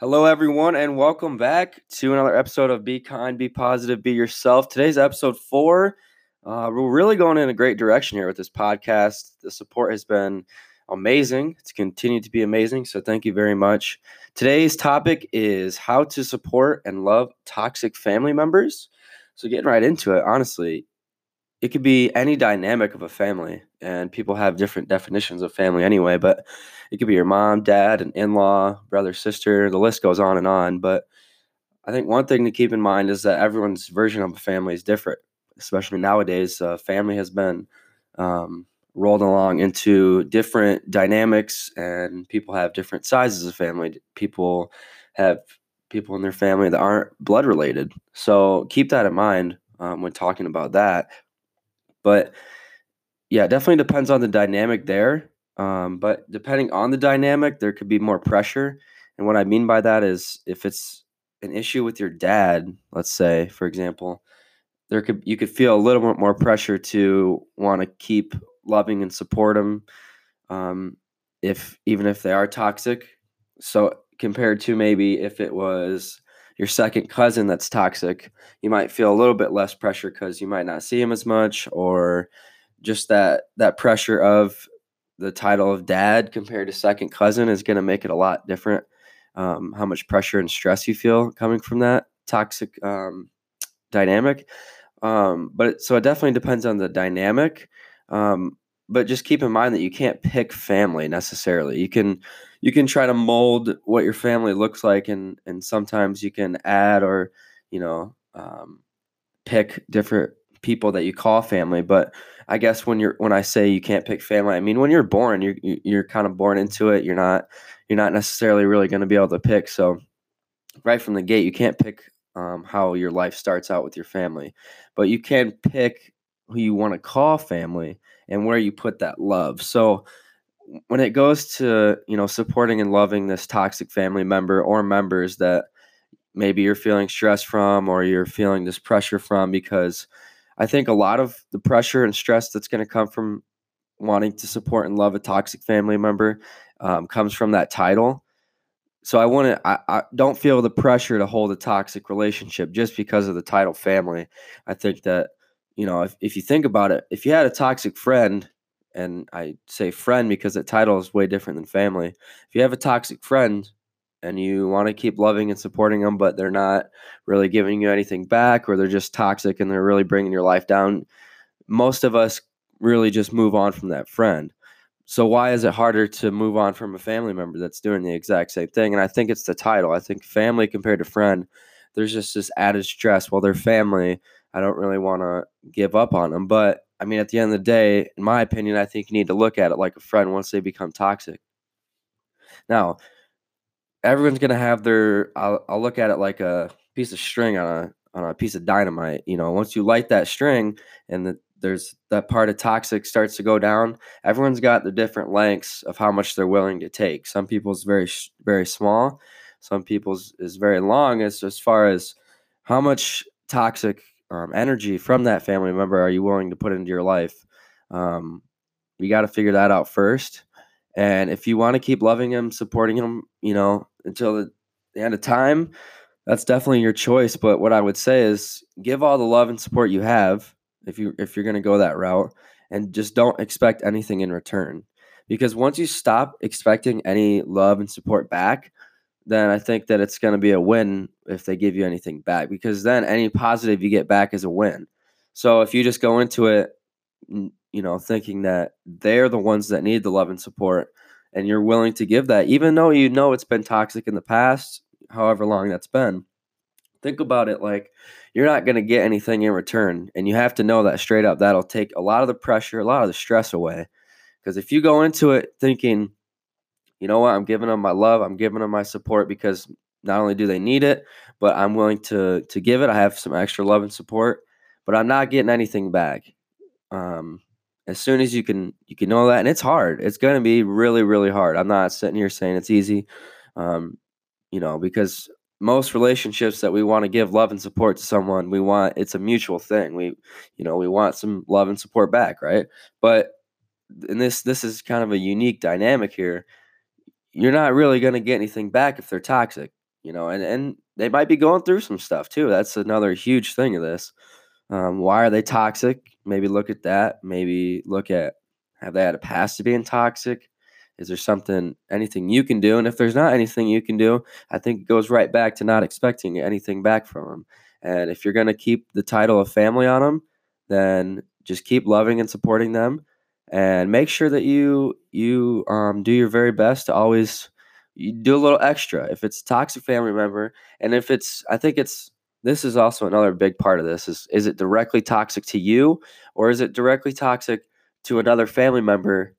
Hello, everyone, and welcome back to another episode of Be Kind, Be Positive, Be Yourself. Today's episode four. Uh, we're really going in a great direction here with this podcast. The support has been amazing. It's continued to be amazing. So, thank you very much. Today's topic is how to support and love toxic family members. So, getting right into it, honestly, it could be any dynamic of a family and people have different definitions of family anyway but it could be your mom dad an in-law brother sister the list goes on and on but i think one thing to keep in mind is that everyone's version of a family is different especially nowadays uh, family has been um, rolled along into different dynamics and people have different sizes of family people have people in their family that aren't blood related. So keep that in mind um, when talking about that but yeah, it definitely depends on the dynamic there. Um, but depending on the dynamic, there could be more pressure. And what I mean by that is if it's an issue with your dad, let's say, for example, there could you could feel a little bit more pressure to want to keep loving and support them, um, if even if they are toxic. So compared to maybe if it was your second cousin that's toxic, you might feel a little bit less pressure because you might not see him as much, or just that that pressure of the title of dad compared to second cousin is going to make it a lot different. Um, how much pressure and stress you feel coming from that toxic um, dynamic. Um, but it, so it definitely depends on the dynamic. Um, but just keep in mind that you can't pick family necessarily. You can you can try to mold what your family looks like and and sometimes you can add or you know um, pick different people that you call family but i guess when you're when i say you can't pick family i mean when you're born you're you're kind of born into it you're not you're not necessarily really going to be able to pick so right from the gate you can't pick um, how your life starts out with your family but you can pick who you want to call family and where you put that love. So when it goes to you know supporting and loving this toxic family member or members that maybe you're feeling stress from or you're feeling this pressure from because i think a lot of the pressure and stress that's going to come from wanting to support and love a toxic family member um, comes from that title. So i want to I, I don't feel the pressure to hold a toxic relationship just because of the title family. I think that you know if, if you think about it if you had a toxic friend and I say friend because the title is way different than family. If you have a toxic friend and you want to keep loving and supporting them, but they're not really giving you anything back, or they're just toxic and they're really bringing your life down, most of us really just move on from that friend. So why is it harder to move on from a family member that's doing the exact same thing? And I think it's the title. I think family compared to friend, there's just this added stress. Well, they're family. I don't really want to give up on them, but I mean, at the end of the day, in my opinion, I think you need to look at it like a friend once they become toxic. Now, everyone's gonna have their. I'll, I'll look at it like a piece of string on a on a piece of dynamite. You know, once you light that string and the, there's that part of toxic starts to go down, everyone's got the different lengths of how much they're willing to take. Some people's very very small, some people's is very long. As as far as how much toxic um, energy from that family member are you willing to put into your life? Um, you got to figure that out first. And if you want to keep loving him, supporting him, you know, until the, the end of time, that's definitely your choice. But what I would say is give all the love and support you have if you if you're going to go that route, and just don't expect anything in return. Because once you stop expecting any love and support back, then I think that it's going to be a win if they give you anything back because then any positive you get back is a win. So if you just go into it, you know, thinking that they're the ones that need the love and support and you're willing to give that, even though you know it's been toxic in the past, however long that's been, think about it like you're not going to get anything in return. And you have to know that straight up. That'll take a lot of the pressure, a lot of the stress away. Because if you go into it thinking, you know what? I'm giving them my love. I'm giving them my support because not only do they need it, but I'm willing to to give it. I have some extra love and support, but I'm not getting anything back. Um, as soon as you can you can know that, and it's hard. It's going to be really really hard. I'm not sitting here saying it's easy, um, you know, because most relationships that we want to give love and support to someone, we want it's a mutual thing. We, you know, we want some love and support back, right? But and this this is kind of a unique dynamic here you're not really going to get anything back if they're toxic. you know, and and they might be going through some stuff too. That's another huge thing of this. Um, why are they toxic? Maybe look at that. Maybe look at have they had a past to being toxic? Is there something, anything you can do? And if there's not anything you can do, I think it goes right back to not expecting anything back from them. And if you're going to keep the title of family on them, then just keep loving and supporting them, and make sure that you you um, do your very best to always do a little extra. If it's a toxic family member, and if it's, I think it's this is also another big part of this is is it directly toxic to you or is it directly toxic to another family member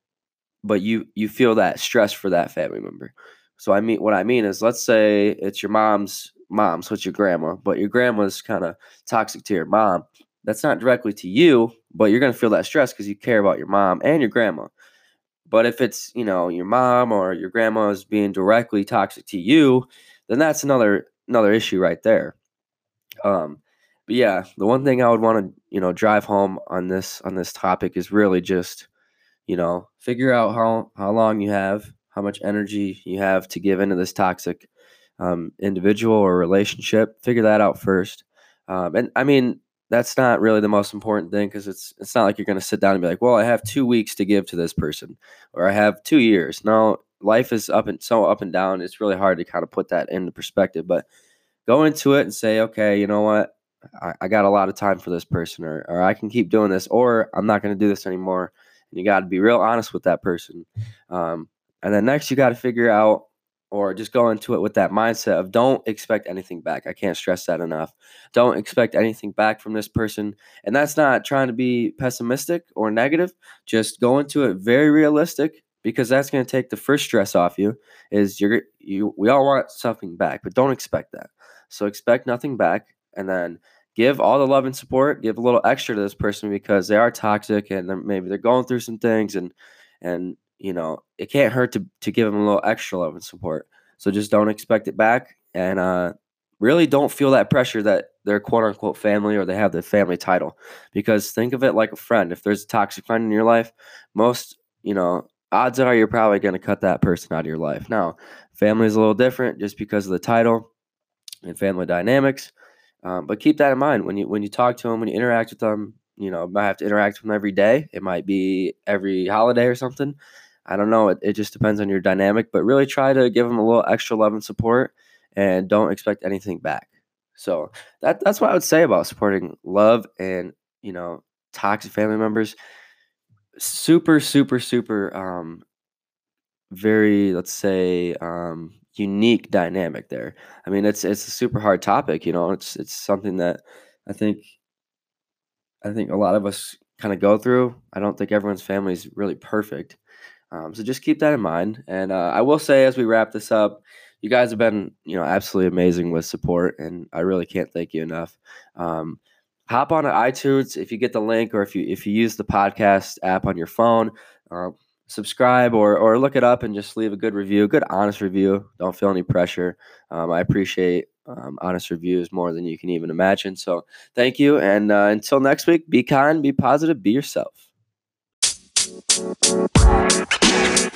but you you feel that stress for that family member so i mean what i mean is let's say it's your mom's mom so it's your grandma but your grandma's kind of toxic to your mom that's not directly to you but you're going to feel that stress because you care about your mom and your grandma. But if it's you know your mom or your grandma is being directly toxic to you then that's another another issue right there. Um but yeah the one thing i would want to you know drive home on this on this topic is really just you know figure out how how long you have how much energy you have to give into this toxic um, individual or relationship. Figure that out first. Um, and i mean that's not really the most important thing because it's it's not like you're going to sit down and be like well i have two weeks to give to this person or i have two years no life is up and so up and down it's really hard to kind of put that into perspective but go into it and say okay you know what I, I got a lot of time for this person, or, or I can keep doing this, or I'm not going to do this anymore. And you got to be real honest with that person. Um, and then next, you got to figure out, or just go into it with that mindset of don't expect anything back. I can't stress that enough. Don't expect anything back from this person. And that's not trying to be pessimistic or negative. Just go into it very realistic because that's going to take the first stress off you. Is you're you we all want something back, but don't expect that. So expect nothing back and then give all the love and support give a little extra to this person because they are toxic and they're, maybe they're going through some things and and you know it can't hurt to to give them a little extra love and support so just don't expect it back and uh really don't feel that pressure that they're quote unquote family or they have the family title because think of it like a friend if there's a toxic friend in your life most you know odds are you're probably going to cut that person out of your life now family is a little different just because of the title and family dynamics um, but keep that in mind when you when you talk to them, when you interact with them. You know, might have to interact with them every day. It might be every holiday or something. I don't know. It, it just depends on your dynamic, but really try to give them a little extra love and support, and don't expect anything back. So that that's what I would say about supporting love and you know toxic family members. Super, super, super. Um, very, let's say, um, unique dynamic there. I mean, it's it's a super hard topic, you know. It's it's something that I think I think a lot of us kind of go through. I don't think everyone's family is really perfect. Um, so just keep that in mind. And uh, I will say as we wrap this up, you guys have been, you know, absolutely amazing with support, and I really can't thank you enough. Um, hop on to iTunes if you get the link, or if you if you use the podcast app on your phone. Uh, subscribe or or look it up and just leave a good review, good honest review. Don't feel any pressure. Um, I appreciate um, honest reviews more than you can even imagine. So thank you, and uh, until next week, be kind, be positive, be yourself. Man. You.